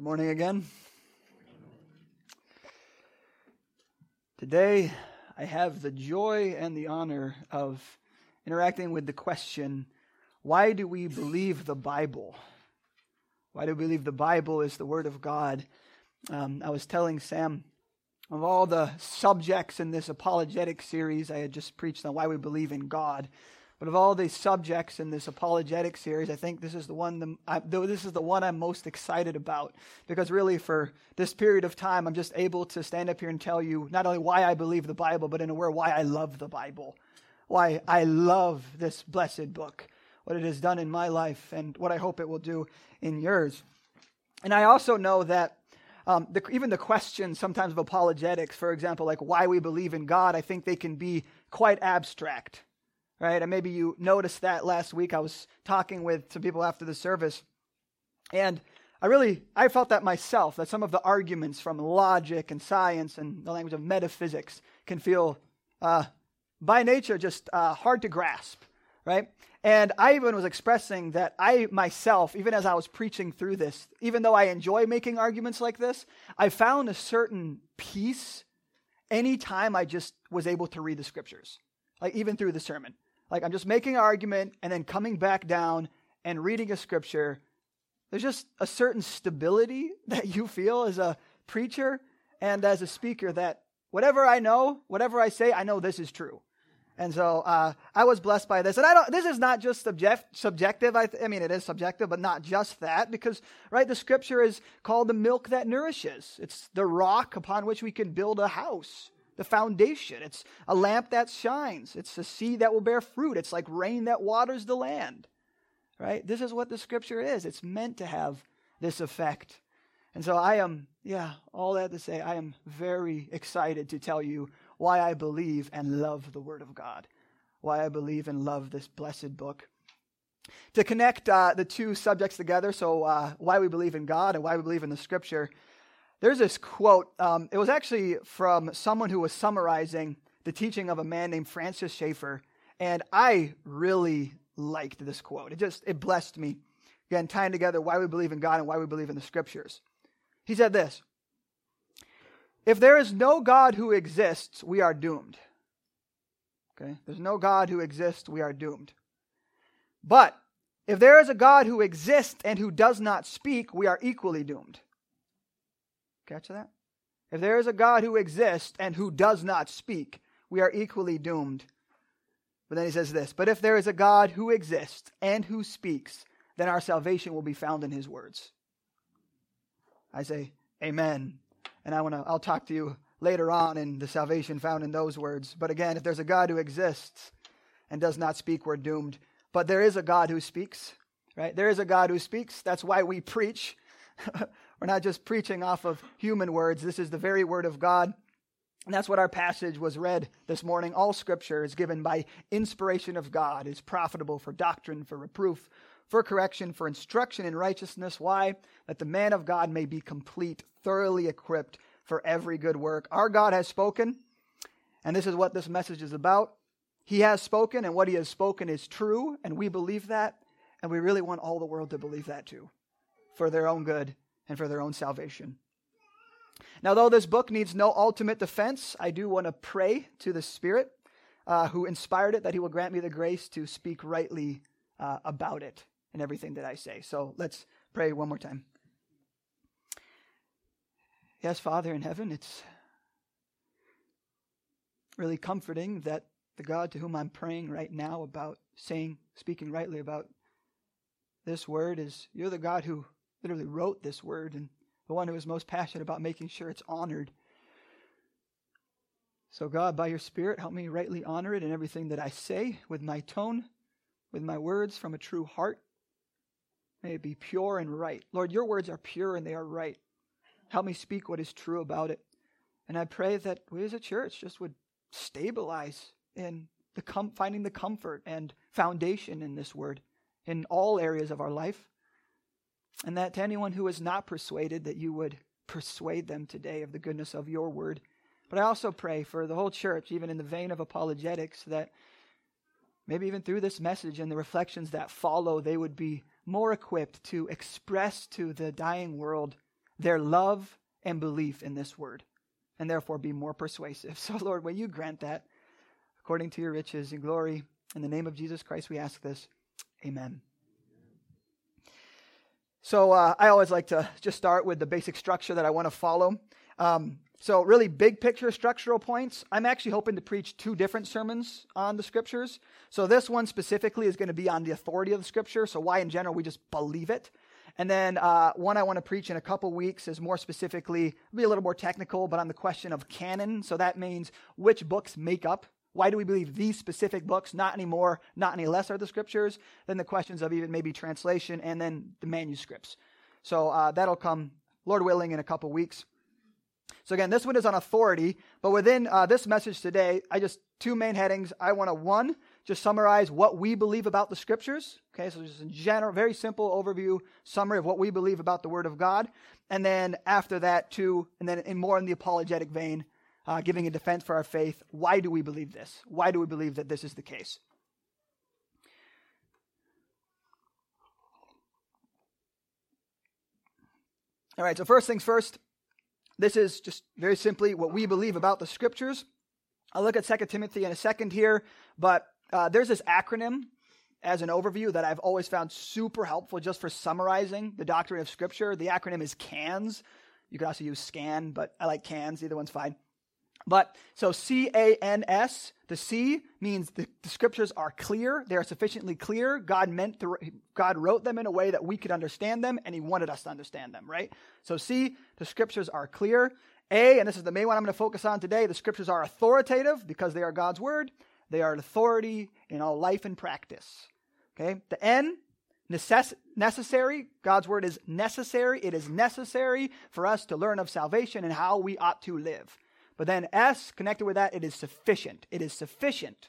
Good morning again. Today, I have the joy and the honor of interacting with the question why do we believe the Bible? Why do we believe the Bible is the Word of God? Um, I was telling Sam of all the subjects in this apologetic series I had just preached on why we believe in God. But of all these subjects in this apologetic series, I think this is the one the, I, this is the one I'm most excited about. Because really for this period of time, I'm just able to stand up here and tell you not only why I believe the Bible, but in a word, why I love the Bible, why I love this blessed book, what it has done in my life, and what I hope it will do in yours. And I also know that um, the, even the questions sometimes of apologetics, for example, like why we believe in God, I think they can be quite abstract right? And maybe you noticed that last week. I was talking with some people after the service, and I really I felt that myself that some of the arguments from logic and science and the language of metaphysics can feel, uh, by nature, just uh, hard to grasp, right? And I even was expressing that I myself, even as I was preaching through this, even though I enjoy making arguments like this, I found a certain peace anytime I just was able to read the scriptures, like even through the sermon. Like I'm just making an argument and then coming back down and reading a scripture. There's just a certain stability that you feel as a preacher and as a speaker that whatever I know, whatever I say, I know this is true. And so uh, I was blessed by this. And I don't. This is not just subject, subjective. I, th- I, mean, it is subjective, but not just that, because right, the Scripture is called the milk that nourishes. It's the rock upon which we can build a house the foundation. It's a lamp that shines. It's a seed that will bear fruit. It's like rain that waters the land. Right? This is what the scripture is. It's meant to have this effect. And so I am, yeah, all that to say, I am very excited to tell you why I believe and love the Word of God, why I believe and love this blessed book. To connect uh, the two subjects together, so uh, why we believe in God and why we believe in the Scripture, there's this quote. Um, it was actually from someone who was summarizing the teaching of a man named Francis Schaeffer, and I really liked this quote. It just it blessed me. Again, tying together why we believe in God and why we believe in the Scriptures. He said this: If there is no God who exists, we are doomed. Okay, there's no God who exists, we are doomed. But if there is a God who exists and who does not speak, we are equally doomed. Catch that? If there is a God who exists and who does not speak, we are equally doomed. But then he says this But if there is a God who exists and who speaks, then our salvation will be found in his words. I say, Amen. And I want to I'll talk to you later on in the salvation found in those words. But again, if there's a God who exists and does not speak, we're doomed. But there is a God who speaks, right? There is a God who speaks. That's why we preach. We're not just preaching off of human words. This is the very word of God. And that's what our passage was read this morning. All scripture is given by inspiration of God, is profitable for doctrine, for reproof, for correction, for instruction in righteousness. Why? That the man of God may be complete, thoroughly equipped for every good work. Our God has spoken, and this is what this message is about. He has spoken, and what he has spoken is true, and we believe that, and we really want all the world to believe that too, for their own good and for their own salvation. Now, though this book needs no ultimate defense, I do want to pray to the Spirit uh, who inspired it that He will grant me the grace to speak rightly uh, about it and everything that I say. So let's pray one more time. Yes, Father in heaven, it's really comforting that the God to whom I'm praying right now about saying, speaking rightly about this word is you're the God who literally wrote this word and the one who is most passionate about making sure it's honored. So, God, by your Spirit, help me rightly honor it in everything that I say with my tone, with my words from a true heart. May it be pure and right. Lord, your words are pure and they are right. Help me speak what is true about it. And I pray that we as a church just would stabilize in the com- finding the comfort and foundation in this word in all areas of our life. And that to anyone who is not persuaded, that you would persuade them today of the goodness of your word. But I also pray for the whole church, even in the vein of apologetics, that maybe even through this message and the reflections that follow, they would be more equipped to express to the dying world their love and belief in this word, and therefore be more persuasive. So, Lord, will you grant that according to your riches and glory? In the name of Jesus Christ, we ask this. Amen. So, uh, I always like to just start with the basic structure that I want to follow. Um, so, really big picture structural points. I'm actually hoping to preach two different sermons on the scriptures. So, this one specifically is going to be on the authority of the scripture. So, why in general we just believe it. And then uh, one I want to preach in a couple weeks is more specifically, be a little more technical, but on the question of canon. So, that means which books make up. Why do we believe these specific books, not any more, not any less, are the scriptures? Then the questions of even maybe translation and then the manuscripts. So, uh, that'll come, Lord willing, in a couple weeks. So again, this one is on authority, but within uh, this message today, I just two main headings. I want to one just summarize what we believe about the scriptures. Okay, so just a general, very simple overview summary of what we believe about the Word of God, and then after that, two, and then in more in the apologetic vein, uh, giving a defense for our faith. Why do we believe this? Why do we believe that this is the case? All right, so first things first, this is just very simply what we believe about the scriptures. I'll look at 2 Timothy in a second here, but uh, there's this acronym as an overview that I've always found super helpful just for summarizing the doctrine of Scripture. The acronym is CANS. You could also use SCAN, but I like CANS. Either one's fine. But so C A N S, the C means the, the, scriptures are clear. They are sufficiently clear. God meant to, God wrote them in a way that we could understand them, and He wanted us to understand them, right? So C, the scriptures are clear. A, and this is the main one I'm going to focus on today, the scriptures are authoritative because they are God's word. They are an authority in all life and practice. Okay? The N, necess- necessary. God's word is necessary. It is necessary for us to learn of salvation and how we ought to live. But then S, connected with that, it is sufficient. It is sufficient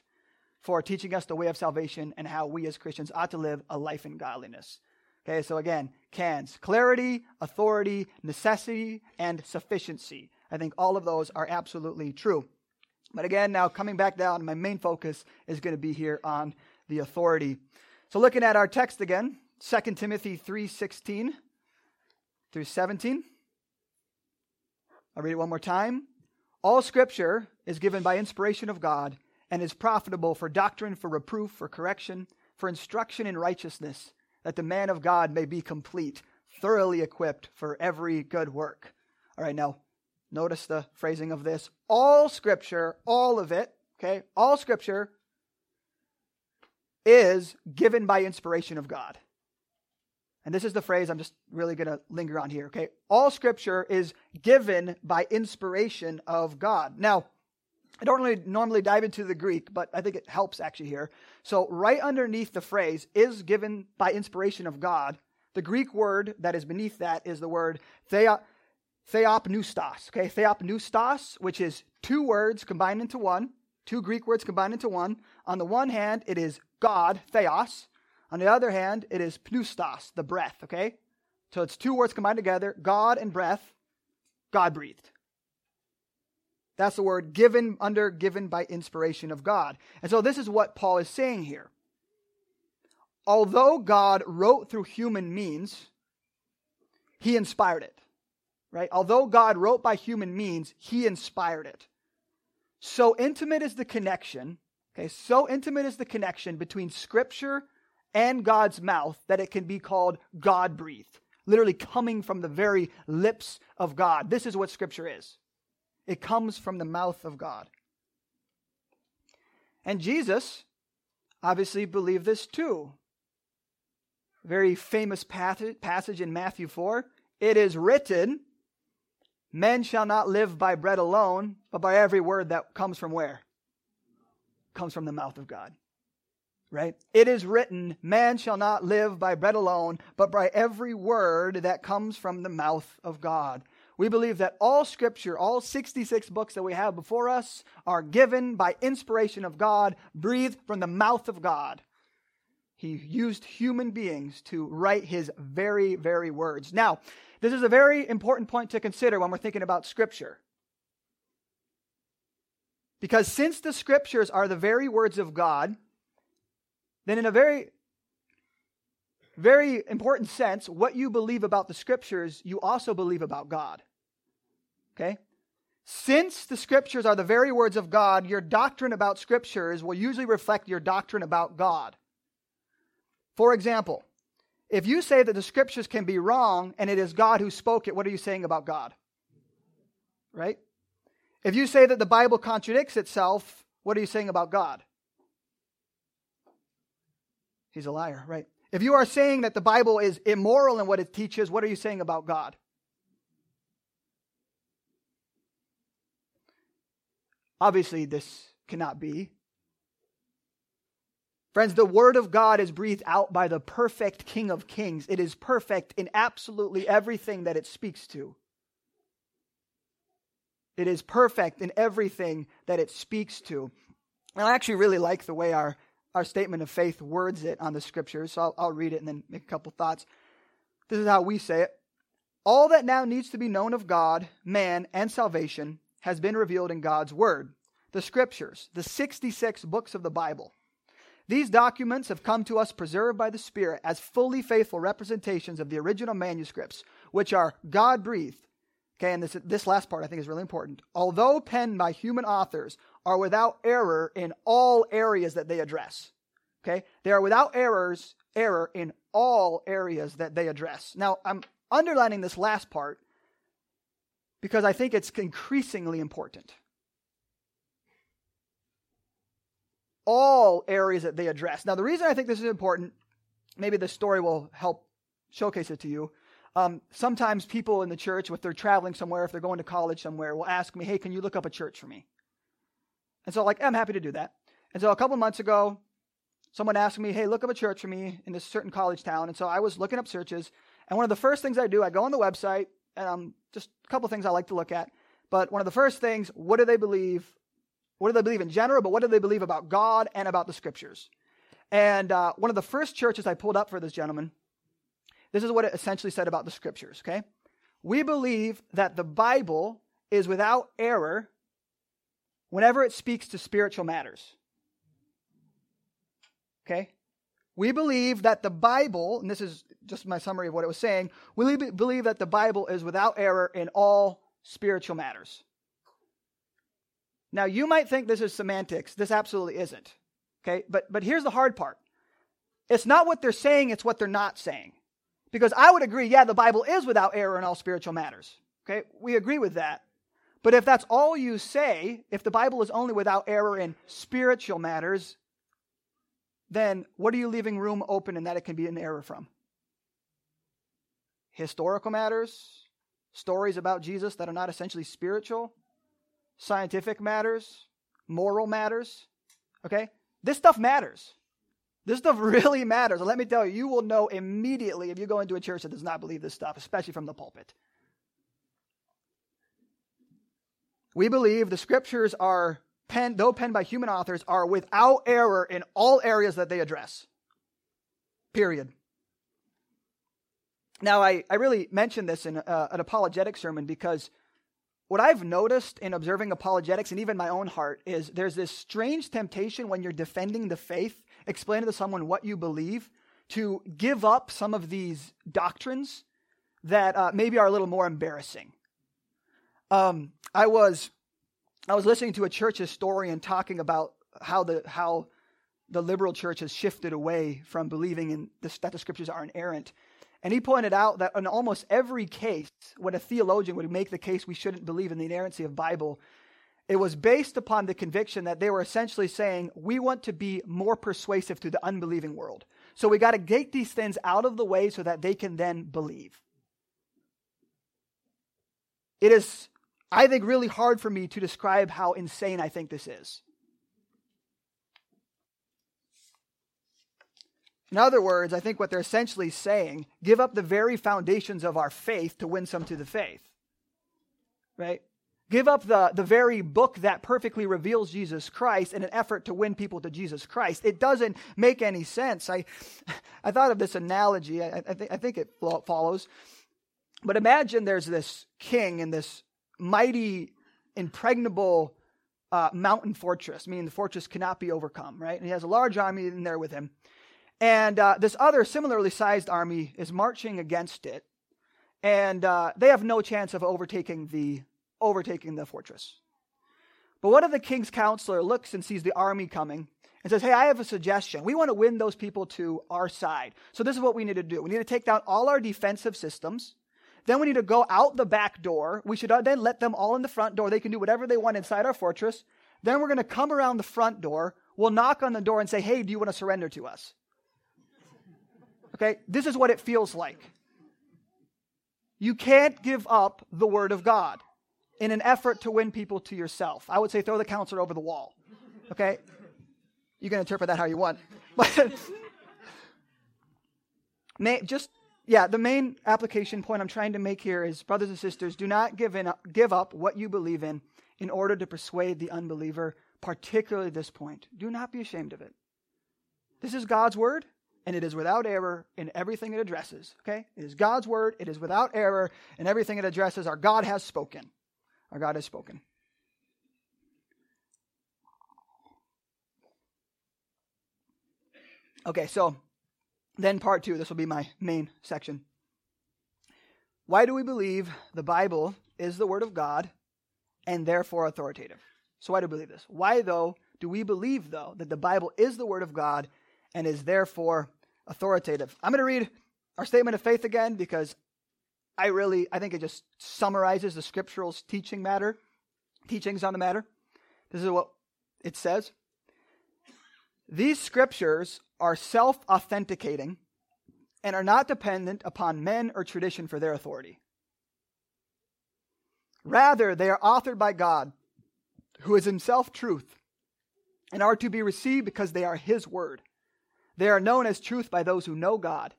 for teaching us the way of salvation and how we as Christians ought to live a life in godliness. Okay, so again, cans clarity, authority, necessity, and sufficiency. I think all of those are absolutely true. But again, now coming back down, my main focus is going to be here on the authority. So looking at our text again, 2 Timothy 3:16 through 17. I'll read it one more time. All scripture is given by inspiration of God and is profitable for doctrine, for reproof, for correction, for instruction in righteousness, that the man of God may be complete, thoroughly equipped for every good work. All right, now notice the phrasing of this. All scripture, all of it, okay, all scripture is given by inspiration of God. And this is the phrase I'm just really going to linger on here, okay? All scripture is given by inspiration of God. Now, I don't really normally dive into the Greek, but I think it helps actually here. So, right underneath the phrase is given by inspiration of God, the Greek word that is beneath that is the word thea, theopneustos, okay? Theopneustos, which is two words combined into one, two Greek words combined into one. On the one hand, it is God, theos, on the other hand, it is pneustos, the breath, okay? So it's two words combined together God and breath, God breathed. That's the word given under, given by inspiration of God. And so this is what Paul is saying here. Although God wrote through human means, he inspired it. Right? Although God wrote by human means, he inspired it. So intimate is the connection, okay? So intimate is the connection between scripture and God's mouth that it can be called God breathed, literally coming from the very lips of God. This is what Scripture is it comes from the mouth of God. And Jesus obviously believed this too. Very famous passage in Matthew 4. It is written, Men shall not live by bread alone, but by every word that comes from where? Comes from the mouth of God right? It is written, man shall not live by bread alone, but by every word that comes from the mouth of God. We believe that all scripture, all 66 books that we have before us, are given by inspiration of God, breathed from the mouth of God. He used human beings to write his very, very words. Now, this is a very important point to consider when we're thinking about scripture. Because since the scriptures are the very words of God, then in a very very important sense, what you believe about the scriptures, you also believe about God. Okay? Since the scriptures are the very words of God, your doctrine about scriptures will usually reflect your doctrine about God. For example, if you say that the scriptures can be wrong and it is God who spoke it, what are you saying about God? Right? If you say that the Bible contradicts itself, what are you saying about God? He's a liar, right? If you are saying that the Bible is immoral in what it teaches, what are you saying about God? Obviously, this cannot be. Friends, the Word of God is breathed out by the perfect King of Kings. It is perfect in absolutely everything that it speaks to. It is perfect in everything that it speaks to. And I actually really like the way our, our statement of faith words it on the scriptures, so I'll, I'll read it and then make a couple thoughts. This is how we say it. All that now needs to be known of God, man, and salvation has been revealed in God's Word, the Scriptures, the 66 books of the Bible. These documents have come to us preserved by the Spirit as fully faithful representations of the original manuscripts, which are God breathed. Okay, and this, this last part I think is really important. Although penned by human authors, are without error in all areas that they address. Okay, they are without errors, error in all areas that they address. Now, I'm underlining this last part because I think it's increasingly important. All areas that they address. Now, the reason I think this is important, maybe the story will help showcase it to you. Um, sometimes people in the church, if they're traveling somewhere, if they're going to college somewhere, will ask me, hey, can you look up a church for me? And so, like, I'm happy to do that. And so, a couple months ago, someone asked me, hey, look up a church for me in this certain college town. And so, I was looking up churches. And one of the first things I do, I go on the website, and um, just a couple things I like to look at. But one of the first things, what do they believe? What do they believe in general? But what do they believe about God and about the scriptures? And uh, one of the first churches I pulled up for this gentleman this is what it essentially said about the scriptures, okay? We believe that the Bible is without error whenever it speaks to spiritual matters. Okay? We believe that the Bible, and this is just my summary of what it was saying, we believe that the Bible is without error in all spiritual matters. Now, you might think this is semantics. This absolutely isn't. Okay? But, but here's the hard part it's not what they're saying, it's what they're not saying. Because I would agree, yeah, the Bible is without error in all spiritual matters. Okay, we agree with that. But if that's all you say, if the Bible is only without error in spiritual matters, then what are you leaving room open in that it can be an error from? Historical matters, stories about Jesus that are not essentially spiritual, scientific matters, moral matters. Okay? This stuff matters. This stuff really matters. And let me tell you, you will know immediately if you go into a church that does not believe this stuff, especially from the pulpit. We believe the scriptures are penned, though penned by human authors, are without error in all areas that they address. Period. Now, I, I really mentioned this in uh, an apologetic sermon because what I've noticed in observing apologetics and even my own heart is there's this strange temptation when you're defending the faith explaining to someone what you believe, to give up some of these doctrines that uh, maybe are a little more embarrassing. Um, I was I was listening to a church historian talking about how the how the liberal church has shifted away from believing in this, that the scriptures are inerrant. And he pointed out that in almost every case, when a theologian would make the case we shouldn't believe in the inerrancy of Bible, it was based upon the conviction that they were essentially saying, we want to be more persuasive to the unbelieving world. So we got to get these things out of the way so that they can then believe. It is, I think, really hard for me to describe how insane I think this is. In other words, I think what they're essentially saying give up the very foundations of our faith to win some to the faith. Right? Give up the, the very book that perfectly reveals Jesus Christ in an effort to win people to Jesus Christ. It doesn't make any sense. I, I thought of this analogy. I, I, th- I think it follows. But imagine there's this king in this mighty, impregnable uh, mountain fortress, meaning the fortress cannot be overcome, right? And he has a large army in there with him. And uh, this other similarly sized army is marching against it, and uh, they have no chance of overtaking the overtaking the fortress. But what if the king's counselor looks and sees the army coming and says, Hey, I have a suggestion. We want to win those people to our side. So this is what we need to do. We need to take down all our defensive systems. Then we need to go out the back door. We should uh, then let them all in the front door. They can do whatever they want inside our fortress. Then we're going to come around the front door. We'll knock on the door and say, Hey, do you want to surrender to us? Okay, this is what it feels like. You can't give up the word of God in an effort to win people to yourself. I would say throw the counselor over the wall. Okay? You can interpret that how you want. But may, just yeah, the main application point I'm trying to make here is brothers and sisters, do not give in give up what you believe in in order to persuade the unbeliever, particularly this point. Do not be ashamed of it. This is God's word and it is without error in everything it addresses. Okay? It is God's word, it is without error in everything it addresses. Our God has spoken. Our God has spoken. Okay, so then part two, this will be my main section. Why do we believe the Bible is the Word of God and therefore authoritative? So, why do we believe this? Why, though, do we believe, though, that the Bible is the Word of God and is therefore authoritative? I'm going to read our statement of faith again because I really, I think it just summarizes the scriptural teaching matter, teachings on the matter. This is what it says. These scriptures are self authenticating and are not dependent upon men or tradition for their authority. Rather, they are authored by God, who is himself truth, and are to be received because they are his word. They are known as truth by those who know God,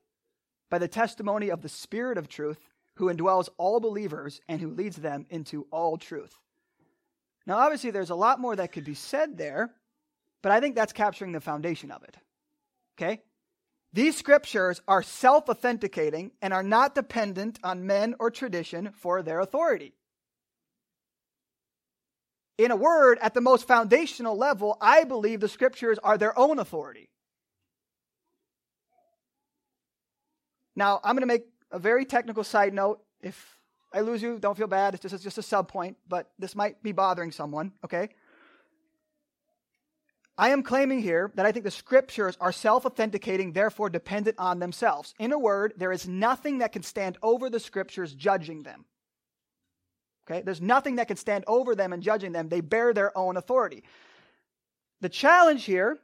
by the testimony of the Spirit of truth who indwells all believers and who leads them into all truth. Now, obviously, there's a lot more that could be said there, but I think that's capturing the foundation of it. Okay? These scriptures are self authenticating and are not dependent on men or tradition for their authority. In a word, at the most foundational level, I believe the scriptures are their own authority. Now, I'm going to make a very technical side note. If I lose you, don't feel bad. It's just, it's just a sub point, but this might be bothering someone, okay? I am claiming here that I think the scriptures are self authenticating, therefore dependent on themselves. In a word, there is nothing that can stand over the scriptures judging them. Okay? There's nothing that can stand over them and judging them. They bear their own authority. The challenge here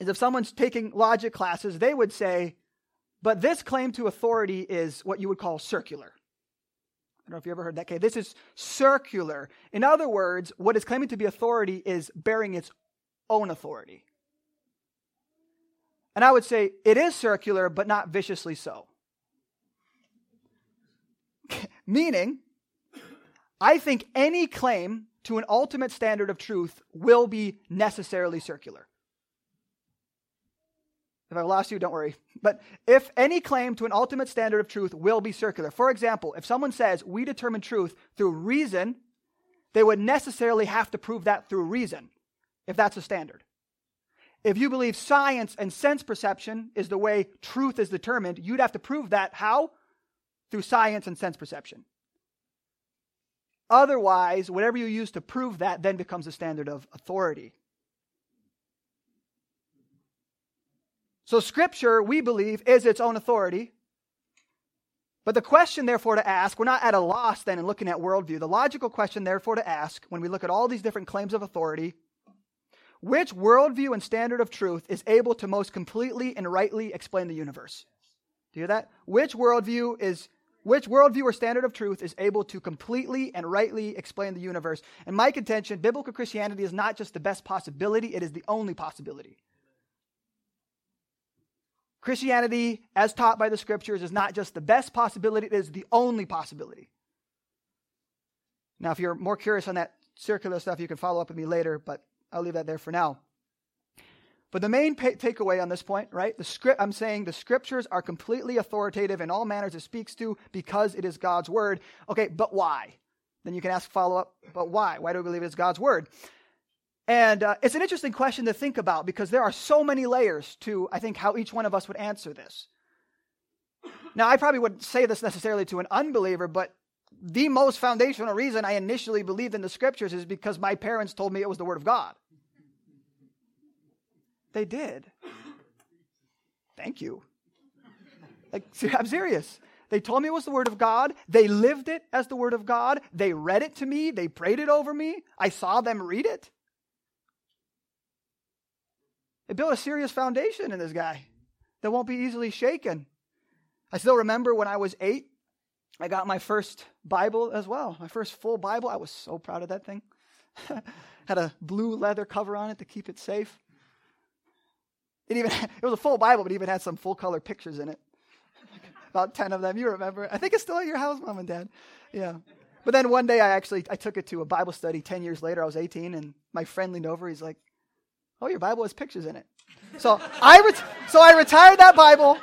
is if someone's taking logic classes, they would say, but this claim to authority is what you would call circular. I don't know if you ever heard that. Okay, this is circular. In other words, what is claiming to be authority is bearing its own authority. And I would say it is circular, but not viciously so. Meaning, I think any claim to an ultimate standard of truth will be necessarily circular. If I lost you, don't worry. But if any claim to an ultimate standard of truth will be circular, for example, if someone says we determine truth through reason, they would necessarily have to prove that through reason, if that's a standard. If you believe science and sense perception is the way truth is determined, you'd have to prove that how? Through science and sense perception. Otherwise, whatever you use to prove that then becomes a standard of authority. So, Scripture, we believe, is its own authority. But the question, therefore, to ask, we're not at a loss then in looking at worldview. The logical question, therefore, to ask when we look at all these different claims of authority which worldview and standard of truth is able to most completely and rightly explain the universe? Do you hear that? Which worldview is which worldview or standard of truth is able to completely and rightly explain the universe? And my contention, biblical Christianity is not just the best possibility, it is the only possibility. Christianity, as taught by the scriptures, is not just the best possibility, it is the only possibility. Now, if you're more curious on that circular stuff, you can follow up with me later, but I'll leave that there for now. But the main pay- takeaway on this point, right? The script I'm saying the scriptures are completely authoritative in all manners it speaks to because it is God's word. Okay, but why? Then you can ask follow up, but why? Why do we believe it is God's word? And uh, it's an interesting question to think about because there are so many layers to, I think, how each one of us would answer this. Now, I probably wouldn't say this necessarily to an unbeliever, but the most foundational reason I initially believed in the scriptures is because my parents told me it was the Word of God. They did. Thank you. Like, I'm serious. They told me it was the Word of God. They lived it as the Word of God. They read it to me. They prayed it over me. I saw them read it. It built a serious foundation in this guy that won't be easily shaken. I still remember when I was eight, I got my first Bible as well. My first full Bible. I was so proud of that thing. Had a blue leather cover on it to keep it safe. It even it was a full Bible, but it even had some full color pictures in it. About ten of them. You remember? I think it's still at your house, mom and dad. Yeah. But then one day I actually I took it to a Bible study. Ten years later, I was 18, and my friend leaned over. He's like, "Oh, your Bible has pictures in it." So I ret- so I retired that Bible.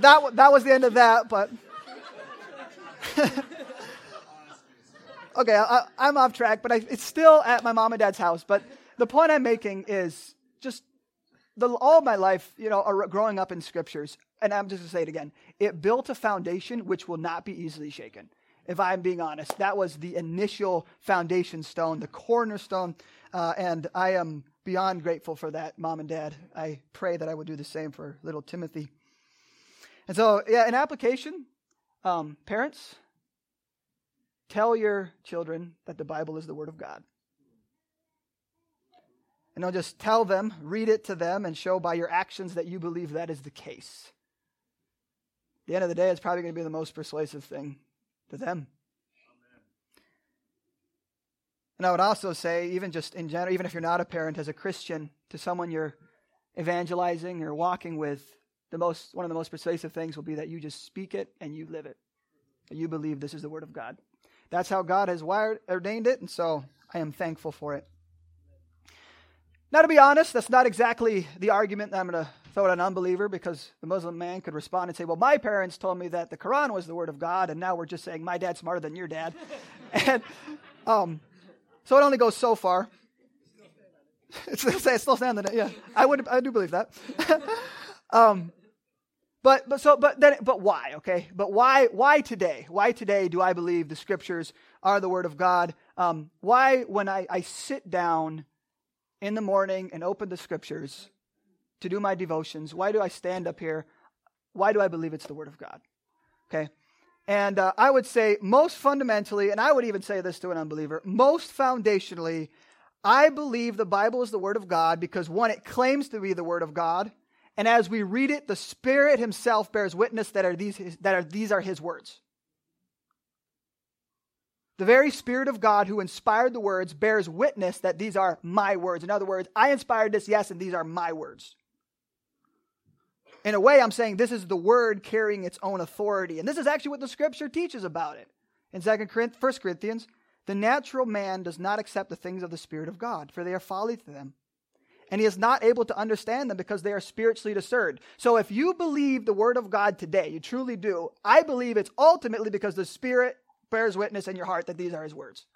That that was the end of that. But okay, I, am off track. But I, it's still at my mom and dad's house. But the point I'm making is just the, all my life, you know, growing up in scriptures, and I'm just going to say it again, it built a foundation which will not be easily shaken. If I'm being honest, that was the initial foundation stone, the cornerstone, uh, and I am beyond grateful for that, mom and dad. I pray that I would do the same for little Timothy. And so, yeah, an application, um, parents, tell your children that the Bible is the Word of God. And don't just tell them, read it to them, and show by your actions that you believe that is the case. At the end of the day, it's probably going to be the most persuasive thing to them. And I would also say, even just in general, even if you're not a parent, as a Christian, to someone you're evangelizing or walking with, the most one of the most persuasive things will be that you just speak it and you live it. You believe this is the word of God. That's how God has wired ordained it, and so I am thankful for it. Now, to be honest, that's not exactly the argument that I'm going to throw at an unbeliever because the Muslim man could respond and say, Well, my parents told me that the Quran was the word of God, and now we're just saying my dad's smarter than your dad. and um, so it only goes so far. it's, still standing. Yeah, I would. I do believe that. um, but but so but then but why? Okay, but why why today? Why today do I believe the scriptures are the word of God? Um, why when I, I sit down in the morning and open the scriptures to do my devotions, why do I stand up here? Why do I believe it's the Word of God? Okay. And uh, I would say, most fundamentally, and I would even say this to an unbeliever, most foundationally, I believe the Bible is the Word of God because, one, it claims to be the Word of God. And as we read it, the Spirit Himself bears witness that, are these, that are, these are His words. The very Spirit of God who inspired the words bears witness that these are my words. In other words, I inspired this, yes, and these are my words. In a way, I'm saying this is the word carrying its own authority. And this is actually what the scripture teaches about it. In 2 Corinthians, 1 Corinthians, the natural man does not accept the things of the Spirit of God, for they are folly to them. And he is not able to understand them because they are spiritually discerned. So if you believe the word of God today, you truly do, I believe it's ultimately because the Spirit bears witness in your heart that these are his words.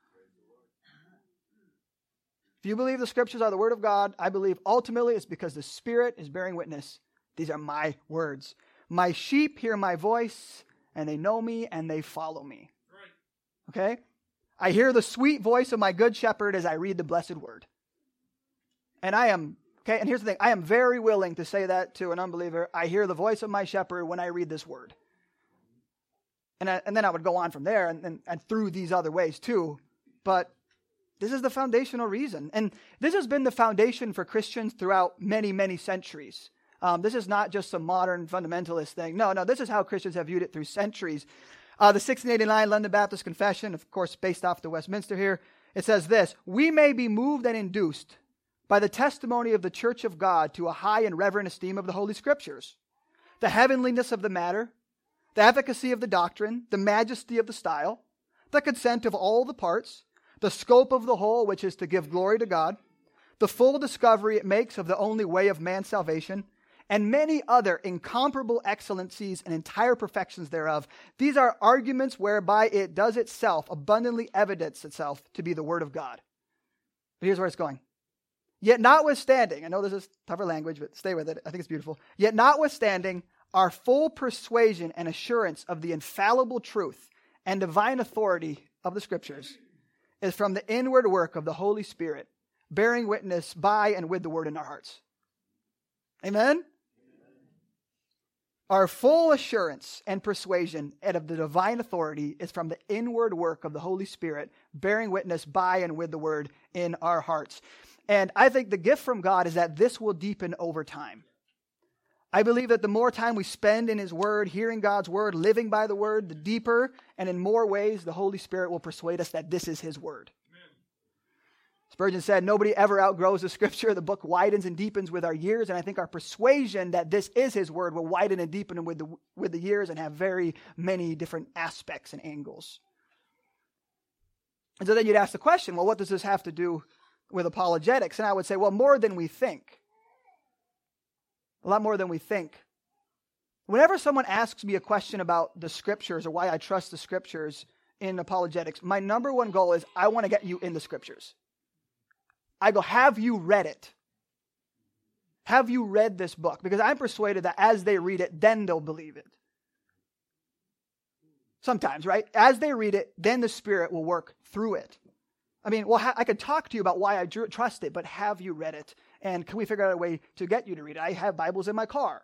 If you believe the scriptures are the word of God, I believe ultimately it's because the Spirit is bearing witness. These are my words. My sheep hear my voice, and they know me, and they follow me. Okay? I hear the sweet voice of my good shepherd as I read the blessed word. And I am, okay, and here's the thing I am very willing to say that to an unbeliever. I hear the voice of my shepherd when I read this word. And, I, and then I would go on from there and, and, and through these other ways too. But this is the foundational reason. And this has been the foundation for Christians throughout many, many centuries. Um, this is not just some modern fundamentalist thing. No, no, this is how Christians have viewed it through centuries. Uh, the 1689 London Baptist Confession, of course, based off the Westminster here, it says this We may be moved and induced by the testimony of the Church of God to a high and reverent esteem of the Holy Scriptures, the heavenliness of the matter, the efficacy of the doctrine, the majesty of the style, the consent of all the parts, the scope of the whole, which is to give glory to God, the full discovery it makes of the only way of man's salvation, and many other incomparable excellencies and entire perfections thereof. These are arguments whereby it does itself abundantly evidence itself to be the Word of God. But here's where it's going. Yet notwithstanding, I know this is tougher language, but stay with it. I think it's beautiful. Yet notwithstanding, our full persuasion and assurance of the infallible truth and divine authority of the Scriptures is from the inward work of the Holy Spirit, bearing witness by and with the Word in our hearts. Amen? Our full assurance and persuasion and of the divine authority is from the inward work of the Holy Spirit, bearing witness by and with the Word in our hearts. And I think the gift from God is that this will deepen over time. I believe that the more time we spend in His Word, hearing God's Word, living by the Word, the deeper and in more ways the Holy Spirit will persuade us that this is His Word. Spurgeon said, Nobody ever outgrows the Scripture. The book widens and deepens with our years, and I think our persuasion that this is His Word will widen and deepen with the, with the years and have very many different aspects and angles. And so then you'd ask the question well, what does this have to do with apologetics. And I would say, well, more than we think. A lot more than we think. Whenever someone asks me a question about the scriptures or why I trust the scriptures in apologetics, my number one goal is I want to get you in the scriptures. I go, have you read it? Have you read this book? Because I'm persuaded that as they read it, then they'll believe it. Sometimes, right? As they read it, then the Spirit will work through it. I mean, well, I could talk to you about why I drew, trust it, but have you read it? And can we figure out a way to get you to read it? I have Bibles in my car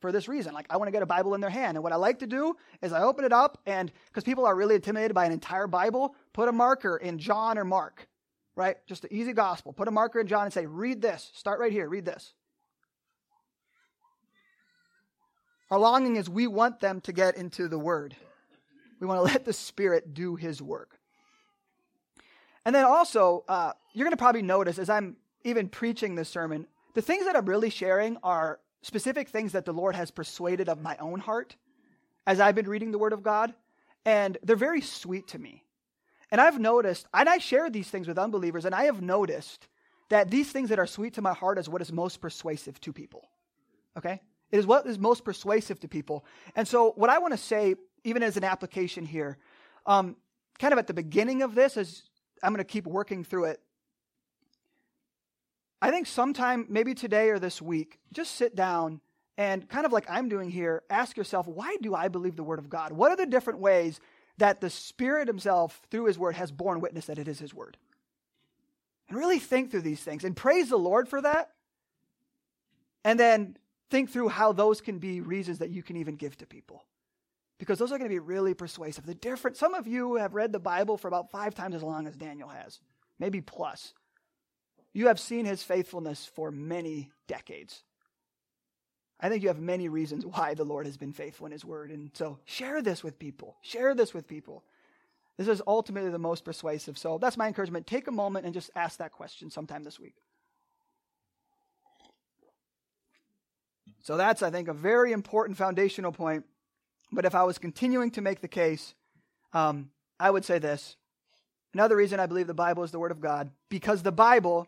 for this reason. Like, I want to get a Bible in their hand. And what I like to do is I open it up, and because people are really intimidated by an entire Bible, put a marker in John or Mark, right? Just the easy gospel. Put a marker in John and say, read this. Start right here. Read this. Our longing is we want them to get into the Word. We want to let the Spirit do His work. And then also, uh, you're going to probably notice as I'm even preaching this sermon, the things that I'm really sharing are specific things that the Lord has persuaded of my own heart as I've been reading the Word of God. And they're very sweet to me. And I've noticed, and I share these things with unbelievers, and I have noticed that these things that are sweet to my heart is what is most persuasive to people. Okay? It is what is most persuasive to people. And so, what I want to say, even as an application here, um, kind of at the beginning of this, as I'm going to keep working through it. I think sometime, maybe today or this week, just sit down and kind of like I'm doing here, ask yourself, why do I believe the Word of God? What are the different ways that the Spirit Himself, through His Word, has borne witness that it is His Word? And really think through these things and praise the Lord for that. And then think through how those can be reasons that you can even give to people because those are going to be really persuasive. The different some of you have read the Bible for about 5 times as long as Daniel has, maybe plus. You have seen his faithfulness for many decades. I think you have many reasons why the Lord has been faithful in his word and so share this with people. Share this with people. This is ultimately the most persuasive. So that's my encouragement. Take a moment and just ask that question sometime this week. So that's, I think, a very important foundational point but if I was continuing to make the case, um, I would say this. Another reason I believe the Bible is the Word of God, because the Bible,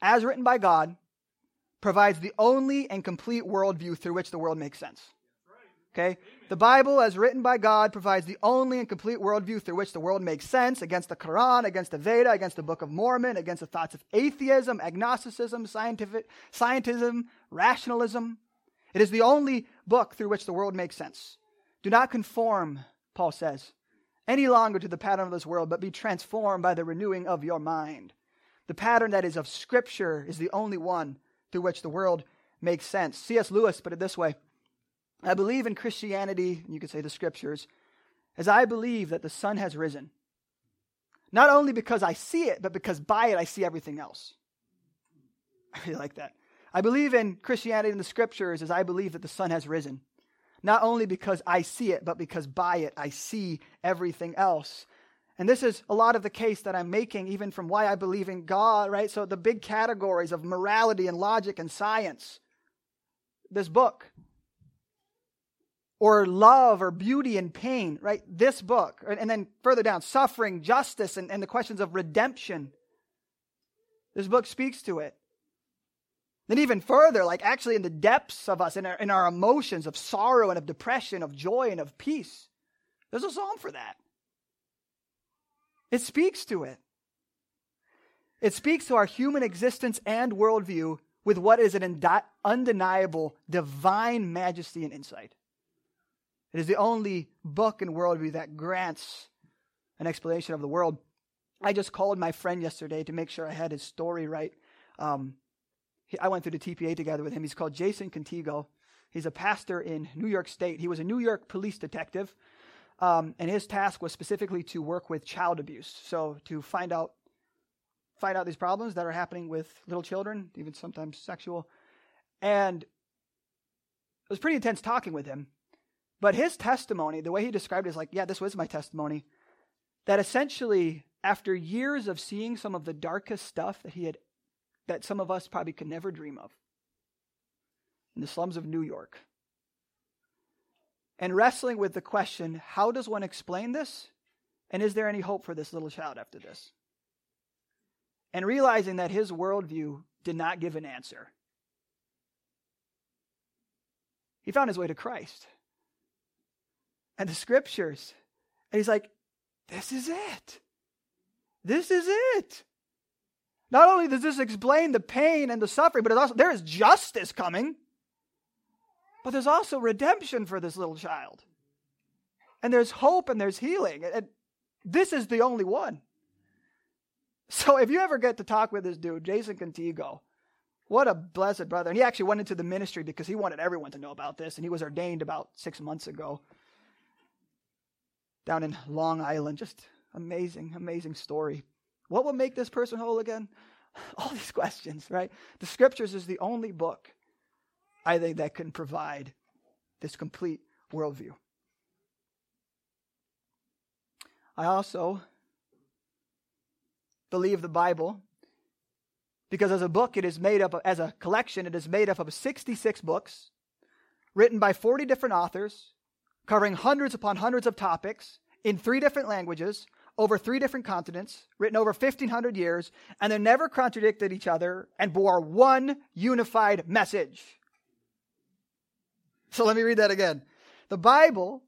as written by God, provides the only and complete worldview through which the world makes sense. Okay? The Bible, as written by God, provides the only and complete worldview through which the world makes sense against the Quran, against the Veda, against the Book of Mormon, against the thoughts of atheism, agnosticism, scientific, scientism, rationalism. It is the only book through which the world makes sense. Do not conform, Paul says, any longer to the pattern of this world, but be transformed by the renewing of your mind. The pattern that is of Scripture is the only one through which the world makes sense. C.S. Lewis put it this way I believe in Christianity, you could say the Scriptures, as I believe that the sun has risen. Not only because I see it, but because by it I see everything else. I really like that. I believe in Christianity and the Scriptures as I believe that the sun has risen not only because I see it, but because by it I see everything else. And this is a lot of the case that I'm making, even from why I believe in God, right? So, the big categories of morality and logic and science, this book, or love or beauty and pain, right? This book. And then further down, suffering, justice, and, and the questions of redemption. This book speaks to it. Then even further, like actually in the depths of us, in our, in our emotions of sorrow and of depression, of joy and of peace, there's a psalm for that. It speaks to it. It speaks to our human existence and worldview with what is an undeniable divine majesty and insight. It is the only book and worldview that grants an explanation of the world. I just called my friend yesterday to make sure I had his story right. Um, I went through the TPA together with him. He's called Jason Contigo. He's a pastor in New York State. He was a New York police detective, um, and his task was specifically to work with child abuse. So to find out find out these problems that are happening with little children, even sometimes sexual. And it was pretty intense talking with him. But his testimony, the way he described it is like, yeah, this was my testimony. That essentially, after years of seeing some of the darkest stuff that he had, that some of us probably could never dream of in the slums of New York, and wrestling with the question, how does one explain this? And is there any hope for this little child after this? And realizing that his worldview did not give an answer. He found his way to Christ and the scriptures. And he's like, this is it. This is it. Not only does this explain the pain and the suffering, but also, there is justice coming. But there's also redemption for this little child. And there's hope and there's healing. And this is the only one. So if you ever get to talk with this dude, Jason Contigo, what a blessed brother. And he actually went into the ministry because he wanted everyone to know about this. And he was ordained about six months ago down in Long Island. Just amazing, amazing story. What will make this person whole again? All these questions, right? The scriptures is the only book I think that can provide this complete worldview. I also believe the Bible because as a book it is made up of, as a collection it is made up of 66 books written by 40 different authors covering hundreds upon hundreds of topics in three different languages over three different continents, written over 1,500 years, and they never contradicted each other and bore one unified message. So let me read that again. The Bible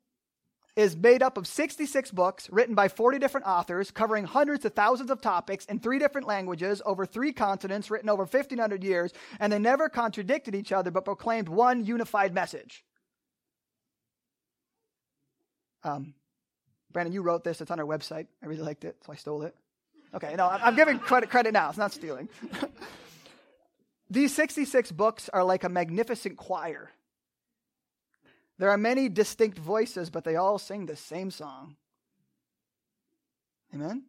is made up of 66 books written by 40 different authors covering hundreds of thousands of topics in three different languages over three continents written over 1500 years and they never contradicted each other but proclaimed one unified message um, Brandon, you wrote this. It's on our website. I really liked it, so I stole it. Okay, no, I'm giving credit, credit now. It's not stealing. These 66 books are like a magnificent choir. There are many distinct voices, but they all sing the same song. Amen?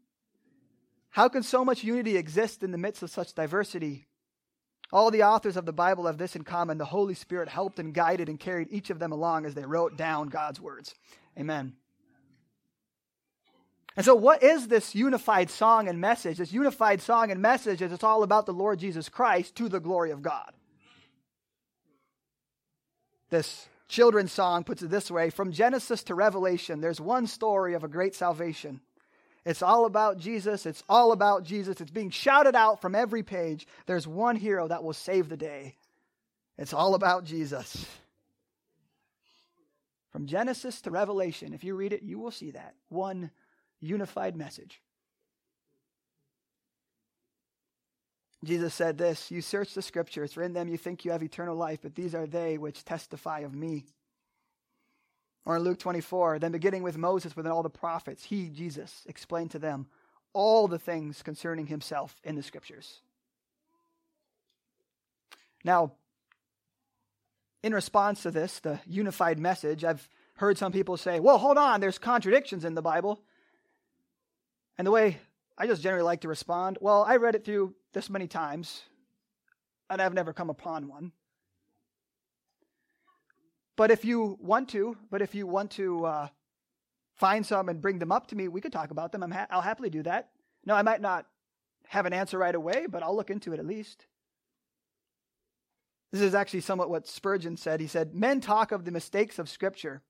How can so much unity exist in the midst of such diversity? All the authors of the Bible have this in common. The Holy Spirit helped and guided and carried each of them along as they wrote down God's words. Amen. And so, what is this unified song and message? This unified song and message is it's all about the Lord Jesus Christ to the glory of God. This children's song puts it this way From Genesis to Revelation, there's one story of a great salvation. It's all about Jesus. It's all about Jesus. It's being shouted out from every page. There's one hero that will save the day. It's all about Jesus. From Genesis to Revelation, if you read it, you will see that. One unified message. Jesus said this You search the scriptures, for in them you think you have eternal life, but these are they which testify of me. Or in Luke 24, then beginning with Moses, within all the prophets, he, Jesus, explained to them all the things concerning himself in the scriptures. Now, in response to this, the unified message, I've heard some people say, well, hold on, there's contradictions in the Bible. And the way I just generally like to respond, well, I read it through this many times, and I've never come upon one. But if you want to, but if you want to uh, find some and bring them up to me, we could talk about them. i will happily do that. No, I might not have an answer right away, but I'll look into it at least. This is actually somewhat what Spurgeon said. He said, Men talk of the mistakes of Scripture.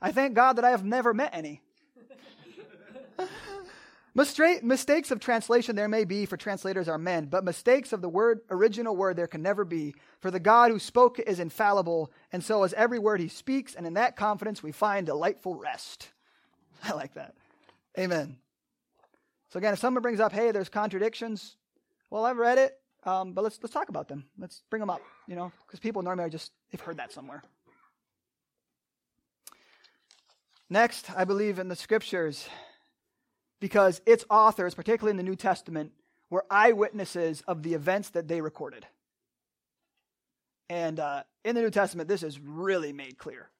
I thank God that I have never met any. Mistakes of translation there may be, for translators are men, but mistakes of the word, original word, there can never be. For the God who spoke is infallible, and so is every word he speaks, and in that confidence we find delightful rest. I like that. Amen. So again, if someone brings up, hey, there's contradictions, well, I've read it, um, but let's let's talk about them. Let's bring them up, you know, because people normally are just they've heard that somewhere. Next, I believe in the scriptures because its authors, particularly in the New Testament, were eyewitnesses of the events that they recorded. And uh, in the New Testament, this is really made clear.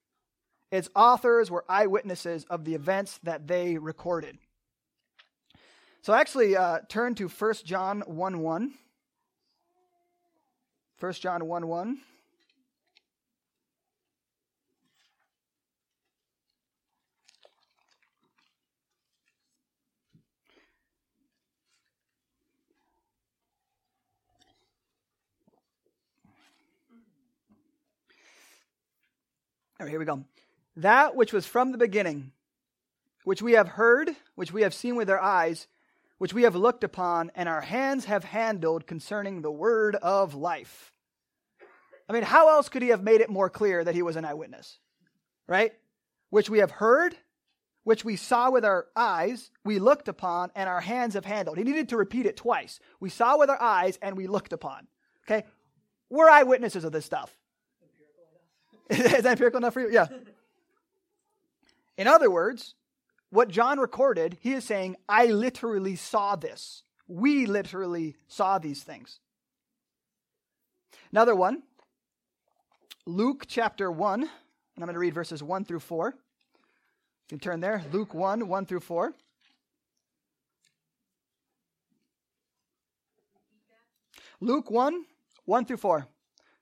Its authors were eyewitnesses of the events that they recorded. So I actually, uh, turn to 1 John 1 1. 1 John 1 1. Here we go. That which was from the beginning, which we have heard, which we have seen with our eyes, which we have looked upon, and our hands have handled concerning the word of life. I mean, how else could he have made it more clear that he was an eyewitness? Right? Which we have heard, which we saw with our eyes, we looked upon, and our hands have handled. He needed to repeat it twice. We saw with our eyes, and we looked upon. Okay? We're eyewitnesses of this stuff. Is that empirical enough for you? Yeah. In other words, what John recorded, he is saying, I literally saw this. We literally saw these things. Another one, Luke chapter 1, and I'm going to read verses 1 through 4. You can turn there. Luke 1, 1 through 4. Luke 1, 1 through 4.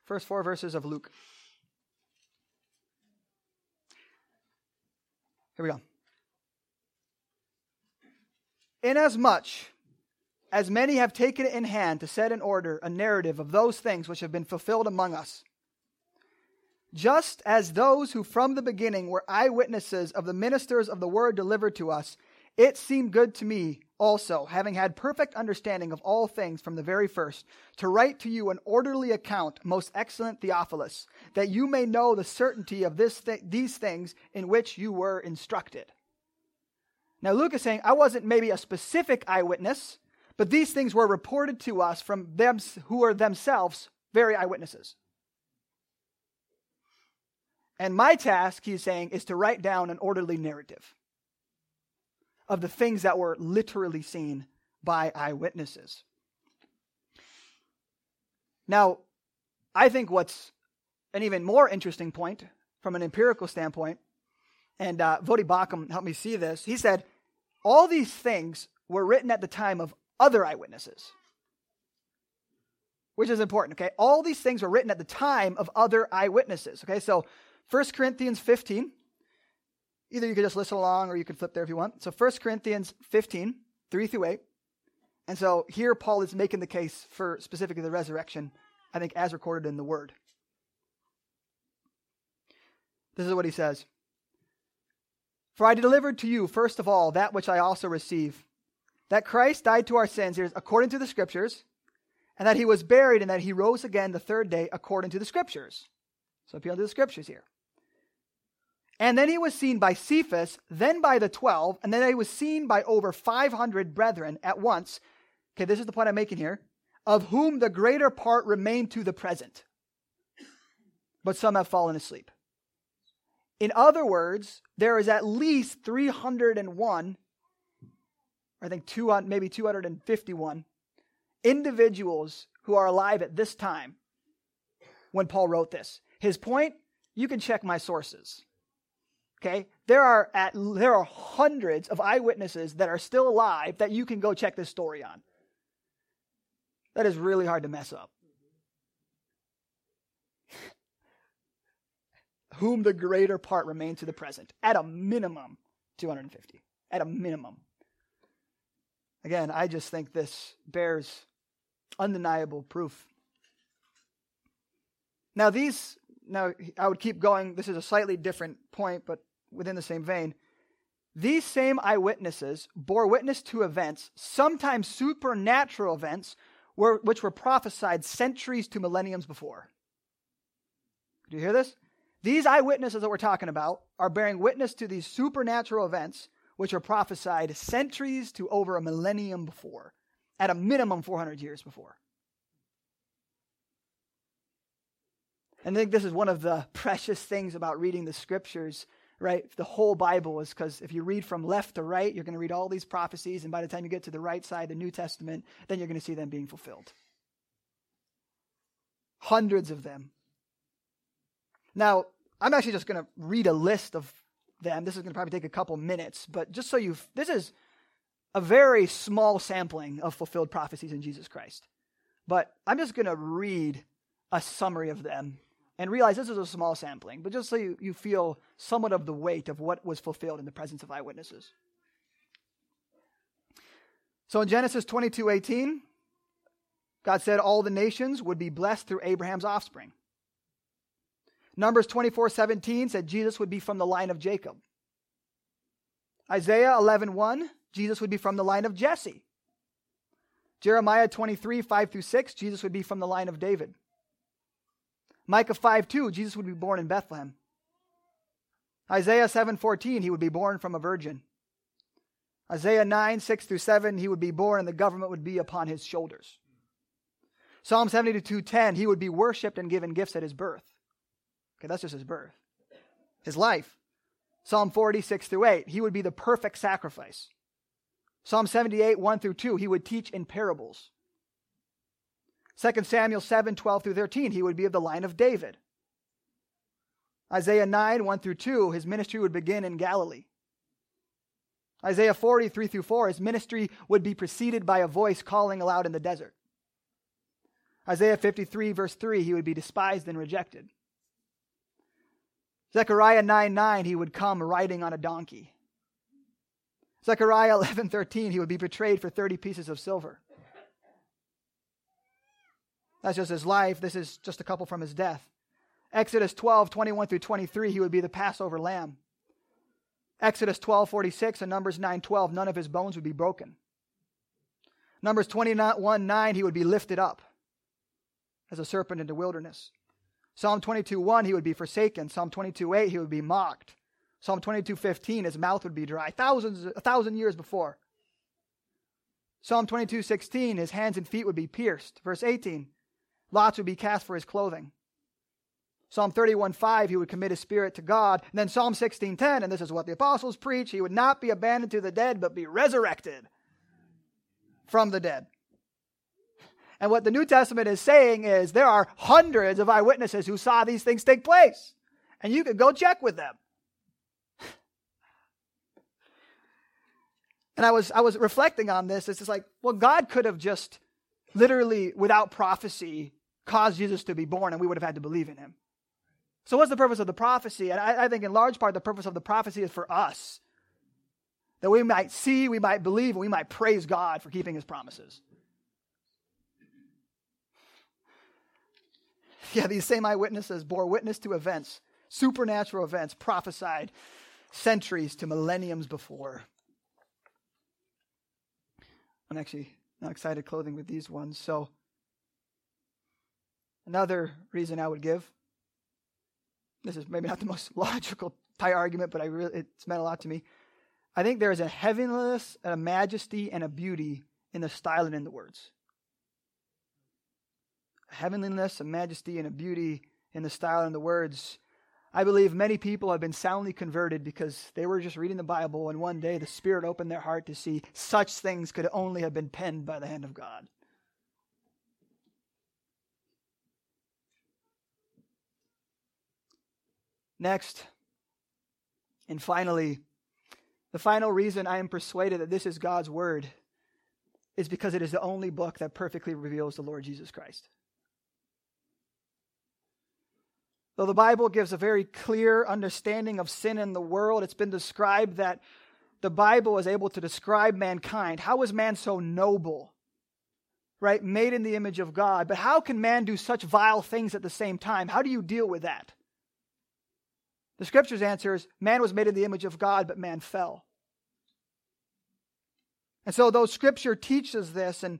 First four verses of Luke. Here we go. Inasmuch as many have taken it in hand to set in order a narrative of those things which have been fulfilled among us, just as those who from the beginning were eyewitnesses of the ministers of the word delivered to us, it seemed good to me also, having had perfect understanding of all things from the very first, to write to you an orderly account, most excellent Theophilus, that you may know the certainty of this th- these things in which you were instructed. Now, Luke is saying, I wasn't maybe a specific eyewitness, but these things were reported to us from them who are themselves very eyewitnesses. And my task, he's saying, is to write down an orderly narrative of the things that were literally seen by eyewitnesses. Now, I think what's an even more interesting point from an empirical standpoint, and uh, Voddie Baucham helped me see this, he said, all these things were written at the time of other eyewitnesses. Which is important, okay? All these things were written at the time of other eyewitnesses, okay? So 1 Corinthians 15, Either you could just listen along or you could flip there if you want. So 1 Corinthians 15, 3 through 8. And so here Paul is making the case for specifically the resurrection, I think, as recorded in the Word. This is what he says For I delivered to you, first of all, that which I also received that Christ died to our sins according to the Scriptures, and that he was buried, and that he rose again the third day according to the Scriptures. So appeal to the Scriptures here. And then he was seen by Cephas, then by the 12, and then he was seen by over 500 brethren at once. Okay, this is the point I'm making here. Of whom the greater part remain to the present, but some have fallen asleep. In other words, there is at least 301, I think two, maybe 251 individuals who are alive at this time when Paul wrote this. His point, you can check my sources. Okay? There are at there are hundreds of eyewitnesses that are still alive that you can go check this story on. That is really hard to mess up. Whom the greater part remain to the present. At a minimum, 250. At a minimum. Again, I just think this bears undeniable proof. Now, these, now I would keep going. This is a slightly different point, but within the same vein, These same eyewitnesses bore witness to events, sometimes supernatural events, were, which were prophesied centuries to millenniums before. Do you hear this? These eyewitnesses that we're talking about are bearing witness to these supernatural events which were prophesied centuries to over a millennium before, at a minimum 400 years before. And I think this is one of the precious things about reading the scriptures, right? The whole Bible is because if you read from left to right, you're going to read all these prophecies, and by the time you get to the right side, the New Testament, then you're going to see them being fulfilled. Hundreds of them. Now, I'm actually just going to read a list of them. This is going to probably take a couple minutes, but just so you, this is a very small sampling of fulfilled prophecies in Jesus Christ. But I'm just going to read a summary of them and realize this is a small sampling, but just so you, you feel somewhat of the weight of what was fulfilled in the presence of eyewitnesses. So in Genesis 22 18, God said all the nations would be blessed through Abraham's offspring. Numbers 24 17 said Jesus would be from the line of Jacob. Isaiah 11 1, Jesus would be from the line of Jesse. Jeremiah 23 5 through 6, Jesus would be from the line of David. Micah 5 2, Jesus would be born in Bethlehem. Isaiah 7 14, he would be born from a virgin. Isaiah 9 6 through 7, he would be born and the government would be upon his shoulders. Psalm 72 10, he would be worshiped and given gifts at his birth. Okay, that's just his birth. His life. Psalm 46 through 8, he would be the perfect sacrifice. Psalm 78, 1 through 2, he would teach in parables. 2 Samuel 7, 12 through 13, he would be of the line of David. Isaiah 9, 1 through 2, his ministry would begin in Galilee. Isaiah 40, 3 through 4, his ministry would be preceded by a voice calling aloud in the desert. Isaiah 53, verse 3, he would be despised and rejected. Zechariah 9 9, he would come riding on a donkey. Zechariah 11 13, he would be betrayed for 30 pieces of silver. That's just his life. This is just a couple from his death. Exodus 12 21 through 23, he would be the Passover lamb. Exodus 12 46 and Numbers 9 12, none of his bones would be broken. Numbers 21 9, he would be lifted up as a serpent in the wilderness. Psalm 22 1, he would be forsaken. Psalm 22 8, he would be mocked. Psalm 22 15, his mouth would be dry. Thousands, a thousand years before. Psalm 22 16, his hands and feet would be pierced. Verse 18, lots would be cast for his clothing. Psalm 31 5, he would commit his spirit to God. And then Psalm 16:10 and this is what the apostles preach, he would not be abandoned to the dead, but be resurrected from the dead. And what the New Testament is saying is there are hundreds of eyewitnesses who saw these things take place. And you could go check with them. And I was I was reflecting on this. It's just like, well, God could have just literally, without prophecy, caused Jesus to be born, and we would have had to believe in him. So, what's the purpose of the prophecy? And I, I think, in large part, the purpose of the prophecy is for us that we might see, we might believe, and we might praise God for keeping his promises. Yeah, these same eyewitnesses bore witness to events, supernatural events prophesied centuries to millenniums before. I'm actually not excited clothing with these ones. So, another reason I would give this is maybe not the most logical tie argument, but I really, it's meant a lot to me. I think there is a heavenliness, a majesty, and a beauty in the style and in the words A heavenliness, a majesty, and a beauty in the style and the words. I believe many people have been soundly converted because they were just reading the Bible, and one day the Spirit opened their heart to see such things could only have been penned by the hand of God. Next, and finally, the final reason I am persuaded that this is God's Word is because it is the only book that perfectly reveals the Lord Jesus Christ. Though the Bible gives a very clear understanding of sin in the world, it's been described that the Bible is able to describe mankind. How is man so noble? Right? Made in the image of God. But how can man do such vile things at the same time? How do you deal with that? The scriptures answer is man was made in the image of God, but man fell. And so, though Scripture teaches this and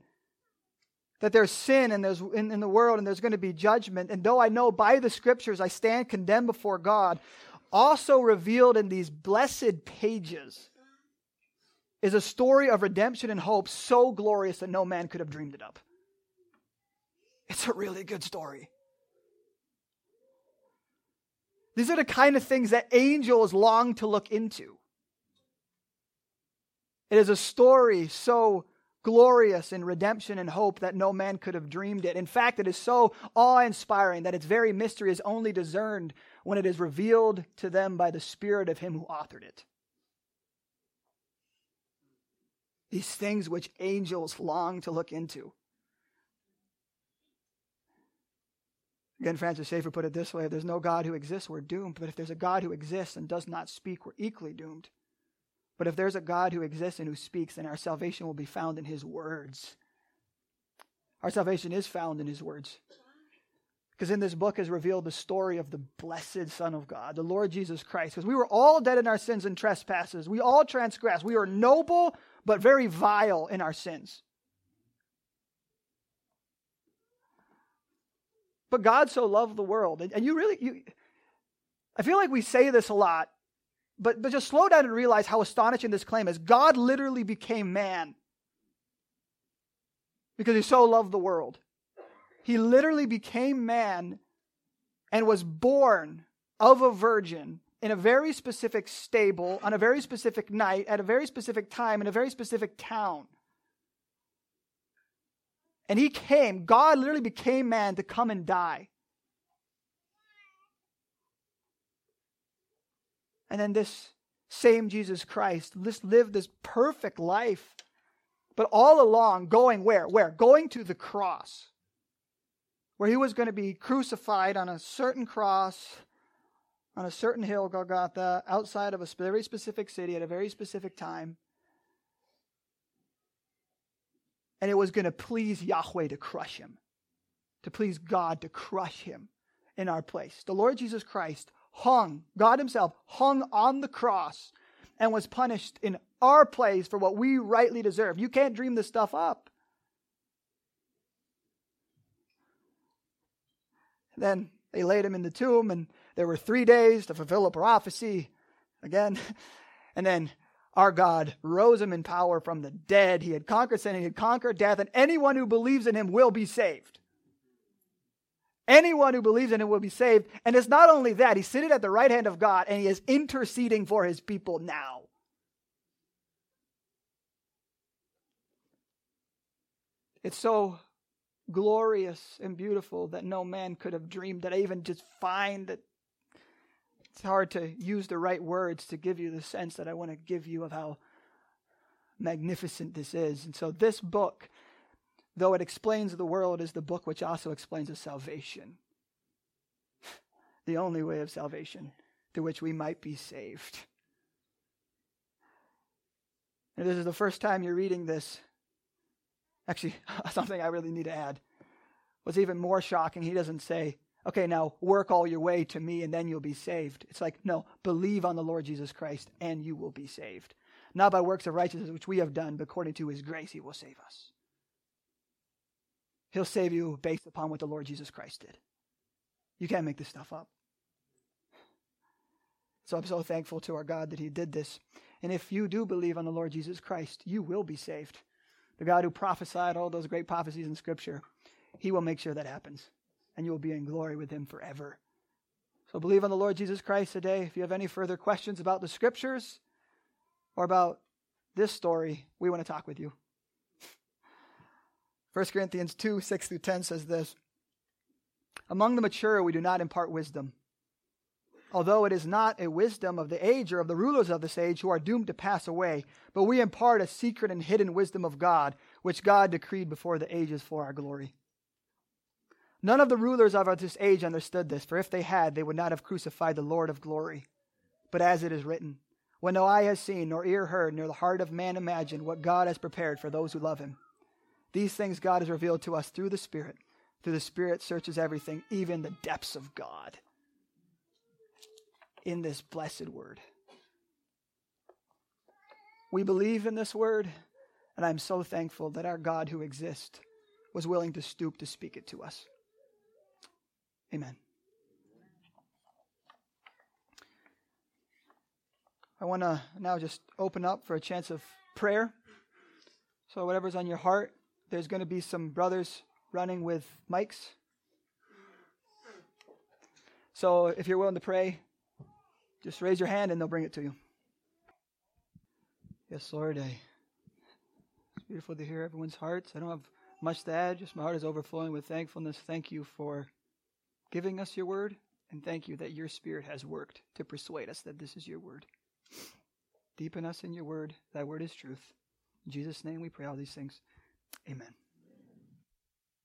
that there's sin and there's in, in the world and there's going to be judgment, and though I know by the Scriptures I stand condemned before God, also revealed in these blessed pages is a story of redemption and hope so glorious that no man could have dreamed it up. It's a really good story. These are the kind of things that angels long to look into. It is a story so glorious in redemption and hope that no man could have dreamed it. In fact, it is so awe inspiring that its very mystery is only discerned when it is revealed to them by the Spirit of Him who authored it. These things which angels long to look into. Again, Francis Schaeffer put it this way if there's no God who exists, we're doomed. But if there's a God who exists and does not speak, we're equally doomed. But if there's a God who exists and who speaks, then our salvation will be found in his words. Our salvation is found in his words. Because in this book is revealed the story of the blessed Son of God, the Lord Jesus Christ. Because we were all dead in our sins and trespasses. We all transgressed. We were noble, but very vile in our sins. But God so loved the world. And, you really, you, I feel like we say this a lot, but, but just slow down and realize how astonishing this claim is. God literally became man because he so loved the world. He literally became man and was born of a virgin in a very specific stable on a very specific night at a very specific time in a very specific town. And he came, God literally became man to come and die. And then this same Jesus Christ lived this perfect life, but all along going where? Where? Going to the cross where he was going to be crucified on a certain cross on a certain hill, Golgotha, outside of a very specific city at a very specific time. And it was going to please Yahweh to crush him, to please God to crush him in our place. The Lord Jesus Christ hung, God Himself hung on the cross and was punished in our place for what we rightly deserve. You can't dream this stuff up. Then they laid him in the tomb, and there were three days to fulfill a prophecy again. And then our God rose him in power from the dead. He had conquered sin, he had conquered death, and anyone who believes in him will be saved. Anyone who believes in him will be saved. And it's not only that, he's sitting at the right hand of God and he is interceding for his people now. It's so glorious and beautiful that no man could have dreamed that I even just find that it's hard to use the right words to give you the sense that I want to give you of how magnificent this is. And so this book, though it explains the world, is the book which also explains the salvation. the only way of salvation through which we might be saved. And this is the first time you're reading this, Actually, something I really need to add. What's even more shocking, he doesn't say, okay, now work all your way to me and then you'll be saved. It's like, no, believe on the Lord Jesus Christ and you will be saved. Not by works of righteousness which we have done, but according to his grace, he will save us. He'll save you based upon what the Lord Jesus Christ did. You can't make this stuff up. So I'm so thankful to our God that he did this. And if you do believe on the Lord Jesus Christ, you will be saved the God who prophesied all those great prophecies in Scripture, he will make sure that happens. And you will be in glory with him forever. So believe on the Lord Jesus Christ today. If you have any further questions about the Scriptures or about this story, we want to talk with you. 1 Corinthians 2 6 through 10 says this Among the mature, we do not impart wisdom although it is not a wisdom of the age or of the rulers of this age who are doomed to pass away, but we impart a secret and hidden wisdom of God, which God decreed before the ages for our glory. None of the rulers of this age understood this, for if they had, they would not have crucified the Lord of glory. But as it is written, when no eye has seen, nor ear heard, nor the heart of man imagined what God has prepared for those who love him. These things God has revealed to us through the Spirit. Through the Spirit searches everything, even the depths of God in this blessed word. We believe in this word, And I'm so thankful that our God who exists was willing to stoop to speak it to us. Amen. I want to now just open up for a chance of prayer. So, whatever's on your heart, there's going to be some brothers running with mics. So, if you're willing to pray, just raise your hand and they'll bring it to you. Yes, Lord. I, it's beautiful to hear everyone's hearts. I don't have much to add, just my heart is overflowing with thankfulness. Thank you for giving us your word, and thank you that your spirit has worked to persuade us that this is your word. Deepen us in your word. Thy word is truth. In Jesus' name we pray all these things. Amen.